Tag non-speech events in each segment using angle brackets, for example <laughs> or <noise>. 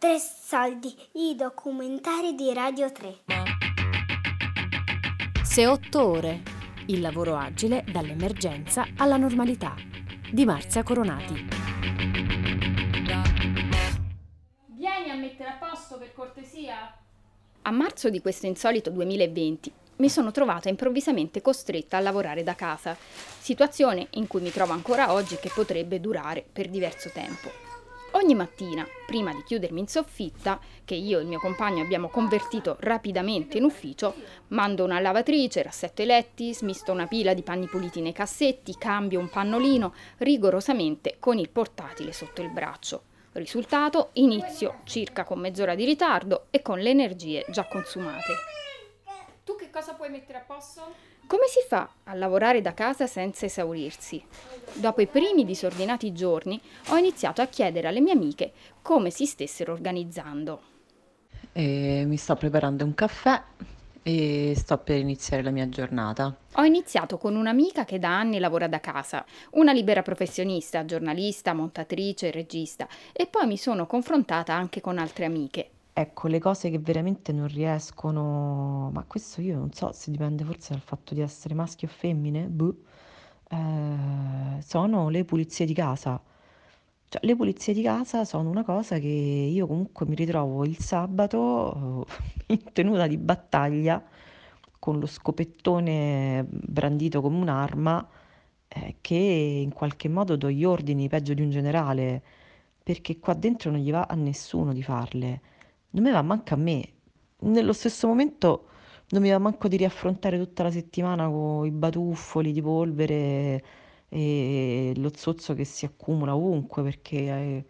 Tre soldi, i documentari di Radio 3. Se otto ore. Il lavoro agile dall'emergenza alla normalità. Di Marzia Coronati. Vieni a mettere a posto per cortesia. A marzo di questo insolito 2020 mi sono trovata improvvisamente costretta a lavorare da casa, situazione in cui mi trovo ancora oggi e che potrebbe durare per diverso tempo. Ogni mattina, prima di chiudermi in soffitta, che io e il mio compagno abbiamo convertito rapidamente in ufficio, mando una lavatrice, rassetto i letti, smisto una pila di panni puliti nei cassetti, cambio un pannolino, rigorosamente con il portatile sotto il braccio. Risultato, inizio circa con mezz'ora di ritardo e con le energie già consumate. Tu che cosa puoi mettere a posto? Come si fa a lavorare da casa senza esaurirsi? Dopo i primi disordinati giorni ho iniziato a chiedere alle mie amiche come si stessero organizzando. E mi sto preparando un caffè e sto per iniziare la mia giornata. Ho iniziato con un'amica che da anni lavora da casa, una libera professionista, giornalista, montatrice, regista, e poi mi sono confrontata anche con altre amiche. Ecco, le cose che veramente non riescono, ma questo io non so se dipende forse dal fatto di essere maschio o femmine, boh, eh, sono le pulizie di casa. Cioè, le pulizie di casa sono una cosa che io comunque mi ritrovo il sabato eh, <laughs> in tenuta di battaglia con lo scopettone brandito come un'arma eh, che in qualche modo do gli ordini peggio di un generale perché qua dentro non gli va a nessuno di farle non mi va manco a me. Nello stesso momento non mi va manco di riaffrontare tutta la settimana con i batuffoli di polvere e lo zozzo che si accumula ovunque perché eh,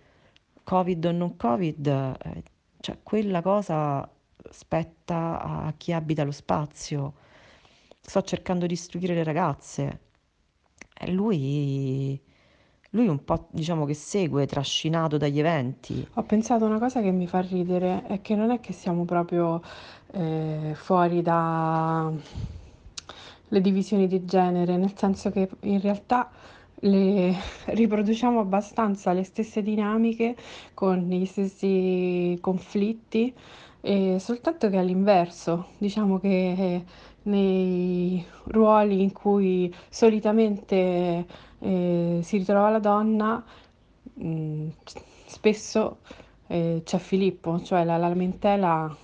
covid o non covid, eh, cioè quella cosa spetta a chi abita lo spazio. Sto cercando di istruire le ragazze e lui lui un po' diciamo che segue, trascinato dagli eventi. Ho pensato una cosa che mi fa ridere, è che non è che siamo proprio eh, fuori da le divisioni di genere, nel senso che in realtà le <laughs> riproduciamo abbastanza le stesse dinamiche con gli stessi conflitti, e soltanto che all'inverso, diciamo che nei ruoli in cui solitamente eh, si ritrova la donna, mh, mm, spesso eh, c'è Filippo, cioè la, la lamentela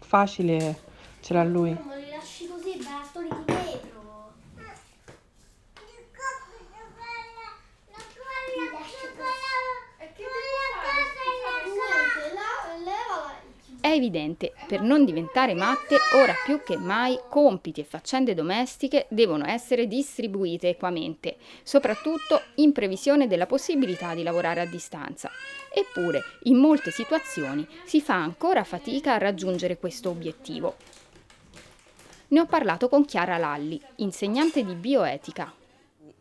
facile ce l'ha lui. Ma li lasci così, bastoni di vetro. È evidente, per non diventare matte, ora più che mai compiti e faccende domestiche devono essere distribuite equamente, soprattutto in previsione della possibilità di lavorare a distanza. Eppure, in molte situazioni si fa ancora fatica a raggiungere questo obiettivo. Ne ho parlato con Chiara Lalli, insegnante di bioetica.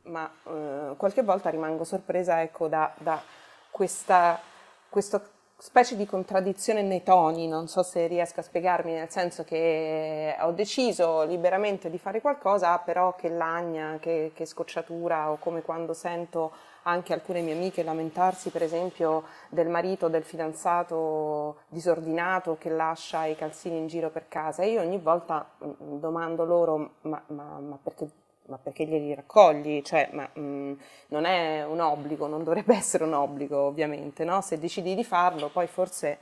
Ma eh, qualche volta rimango sorpresa ecco, da, da questa, questo specie di contraddizione nei toni, non so se riesco a spiegarmi, nel senso che ho deciso liberamente di fare qualcosa, però che lagna, che, che scocciatura, o come quando sento anche alcune mie amiche lamentarsi per esempio del marito, del fidanzato disordinato che lascia i calzini in giro per casa. E io ogni volta mm, domando loro ma, ma, ma perché ma perché glieli raccogli? Cioè, ma, mh, mm, non è un obbligo, non dovrebbe <laughs> essere un obbligo ovviamente, no? Se decidi di farlo, poi forse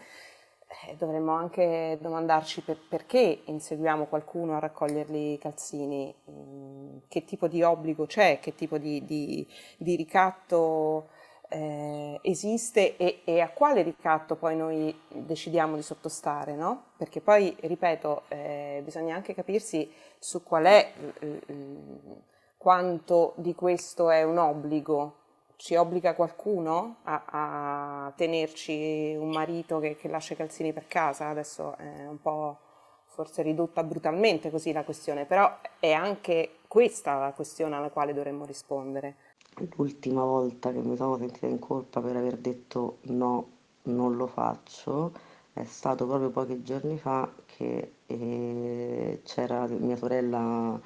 eh, dovremmo anche domandarci per, perché inseguiamo qualcuno a raccoglierli i calzini, mh, mm, che tipo di obbligo c'è, che tipo di, di, di ricatto eh, esiste e, e, a quale ricatto poi noi decidiamo di sottostare, no? Perché poi, ripeto, eh, bisogna anche capirsi su qual è, quanto di questo è un obbligo. Ci obbliga qualcuno a, a tenerci un marito che, che lascia i calzini per casa? Adesso è un po' forse ridotta brutalmente così la questione, però è anche questa la questione alla quale dovremmo rispondere. L'ultima volta che mi sono sentita in colpa per aver detto no, non lo faccio, è stato proprio pochi giorni fa che eh, c'era mia sorella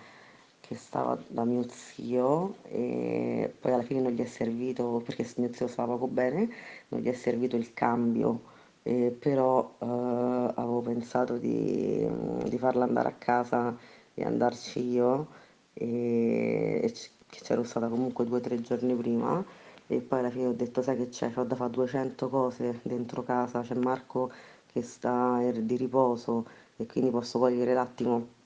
che stava da mio zio e poi alla fine non gli è servito, perché mio zio stava poco bene, non gli è servito il cambio. E però eh, avevo pensato di, di farla andare a casa e andarci io, e, e che c'ero stata comunque due o tre giorni prima e poi alla fine ho detto sai che c'è, ho da fare 200 cose dentro casa, c'è Marco che sta di riposo e quindi posso cogliere l'attimo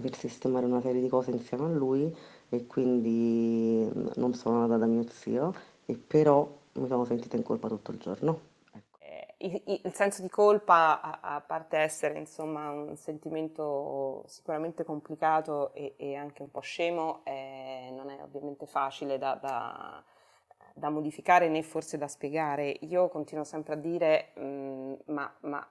per sistemare una serie di cose insieme a lui e quindi non sono andata da mio zio e però mi sono sentita in colpa tutto il giorno. Eh, il senso di colpa, a, parte essere insomma un sentimento sicuramente complicato e, e anche un po' scemo, eh, non è ovviamente facile da, da, da, modificare né forse da spiegare. Io continuo sempre a dire, mh, mm, ma, ma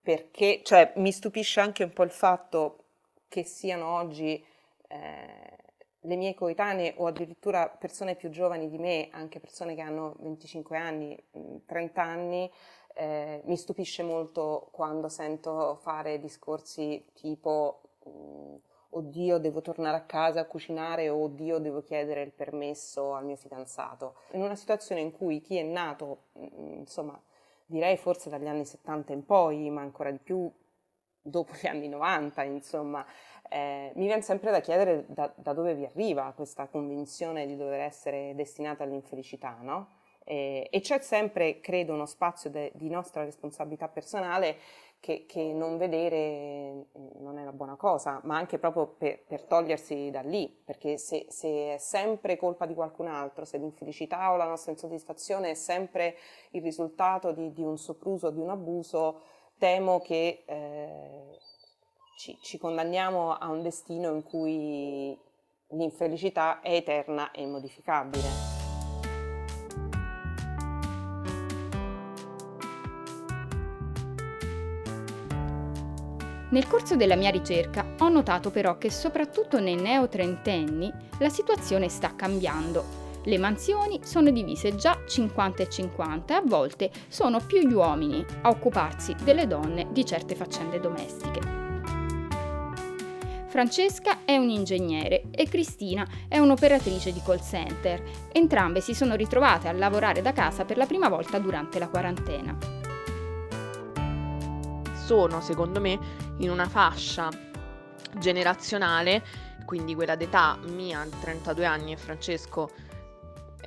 perché, cioè mi stupisce anche un po' il fatto che siano oggi eh, le mie coetanee o addirittura persone più giovani di me, anche persone che hanno 25 anni, 30 mm, anni, eh, mi stupisce molto quando sento fare discorsi tipo mm, oddio devo tornare a casa a cucinare oddio devo chiedere il permesso al mio fidanzato. In una situazione in cui chi è nato, mm, insomma, direi forse dagli anni 70 in poi, ma ancora di più dopo gli anni 90, insomma, eh, mi viene sempre da chiedere da, da, dove vi arriva questa convinzione di dover essere destinata all'infelicità, no? E, e c'è sempre, credo, uno spazio de, di nostra responsabilità personale che, che, non vedere non è una buona cosa, ma anche proprio per, per togliersi da lì, perché se, se, è sempre colpa di qualcun altro, se l'infelicità o la nostra insoddisfazione è sempre il risultato di, di un sopruso, di un abuso, temo che eh, ci, ci condanniamo a un destino in cui l'infelicità è eterna e immodificabile. Nel corso della mia ricerca ho notato però che soprattutto nei neotrentenni la situazione sta cambiando. Le mansioni sono divise già 50 e 50 e a volte sono più gli uomini a occuparsi delle donne di certe faccende domestiche. Francesca è un ingegnere e Cristina è un'operatrice di call center. Entrambe si sono ritrovate a lavorare da casa per la prima volta durante la quarantena. Sono, secondo me, in una fascia generazionale, quindi quella d'età mia, 32 anni, e Francesco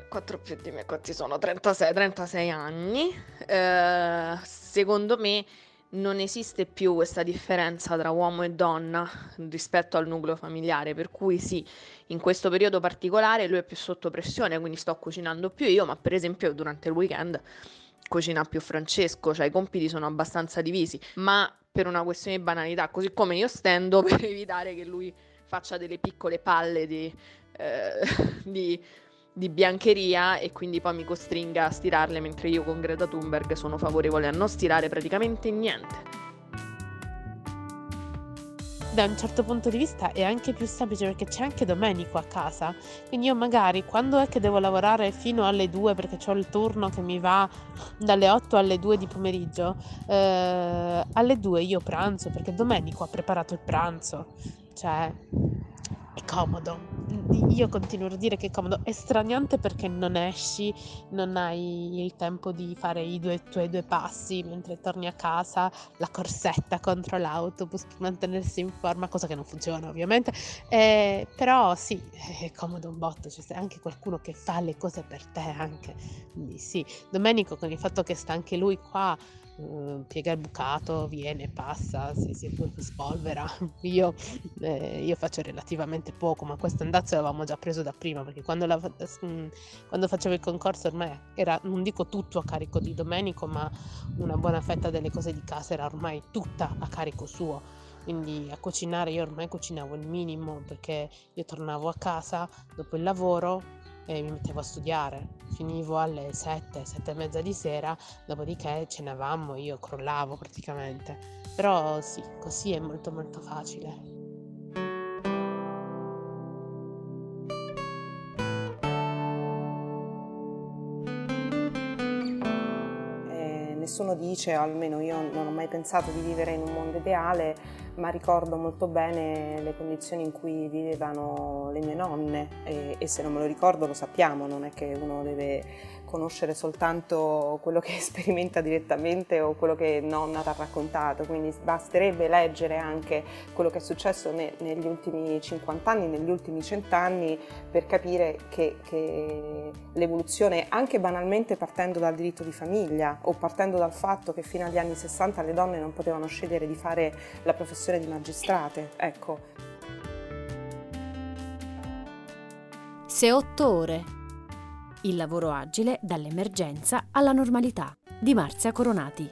4 più di me, quanti sono? 36, 36 anni. Eh, secondo me non esiste più questa differenza tra uomo e donna rispetto al nucleo familiare, per cui sì, in questo periodo particolare lui è più sotto pressione, quindi sto cucinando più io, ma per esempio durante il weekend cucina più Francesco, cioè i compiti sono abbastanza divisi, ma per una questione di banalità, così come io stendo <laughs> per evitare che lui faccia delle piccole palle di, eh, <laughs> di di biancheria e quindi poi mi costringa a stirarle mentre io con Greta Thunberg sono favorevole a non stirare praticamente niente. Da un certo punto di vista è anche più semplice perché c'è anche Domenico a casa, quindi io magari quando è che devo lavorare fino alle 2 perché ho il turno che mi va dalle 8 alle 2 di pomeriggio, eh, alle 2 io pranzo perché Domenico ha preparato il pranzo, cioè è comodo. Io continuo a dire che è comodo. È straniante perché non esci, non hai il tempo di fare i due, tuoi due passi mentre torni a casa, la corsetta contro l'autobus per mantenersi in forma, cosa che non funziona ovviamente. Eh, però sì, è comodo un botto, c'è anche qualcuno che fa le cose per te anche. Quindi sì, Domenico con il fatto che sta anche lui qua uh, piega il bucato, viene, passa, si, si spolvera. <laughs> Io, eh, io, faccio relativamente poco, ma questo andazzo l'avevamo già preso da prima, perché quando, la, mm, quando facevo il concorso ormai era, non dico tutto a carico di Domenico, ma una buona fetta delle cose di casa era ormai tutta a carico suo quindi a cucinare io ormai cucinavo il minimo perché io tornavo a casa dopo il lavoro e mi mettevo a studiare. Finivo alle 7, 7 e mezza di sera, dopodiché cenavamo, io crollavo praticamente. Però sì, così è molto molto facile. Nessuno dice, almeno io non ho mai pensato di vivere in un mondo ideale, ma ricordo molto bene le condizioni in cui vivevano le mie nonne e, e, se non me lo ricordo lo sappiamo, non è che uno deve conoscere soltanto quello che <laughs> sperimenta direttamente o quello che nonna ti ha raccontato, quindi basterebbe leggere anche quello che è successo ne, negli ultimi 50 anni, negli ultimi 100 anni per capire che, che l'evoluzione, anche banalmente partendo dal diritto di famiglia o partendo dal fatto che fino agli anni 60 le donne non potevano scegliere di fare la professione di magistrate, ecco. Se otto ore. Il lavoro agile dall'emergenza alla normalità di Marzia Coronati.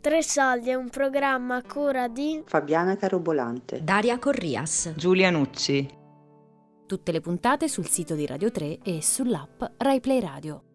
Tre soldi è un programma a cura di Fabiana Carobolante, Daria Corrias, Giulia Nucci. Tutte le puntate sul sito di Radio 3 e sull'app RaiPlay Radio.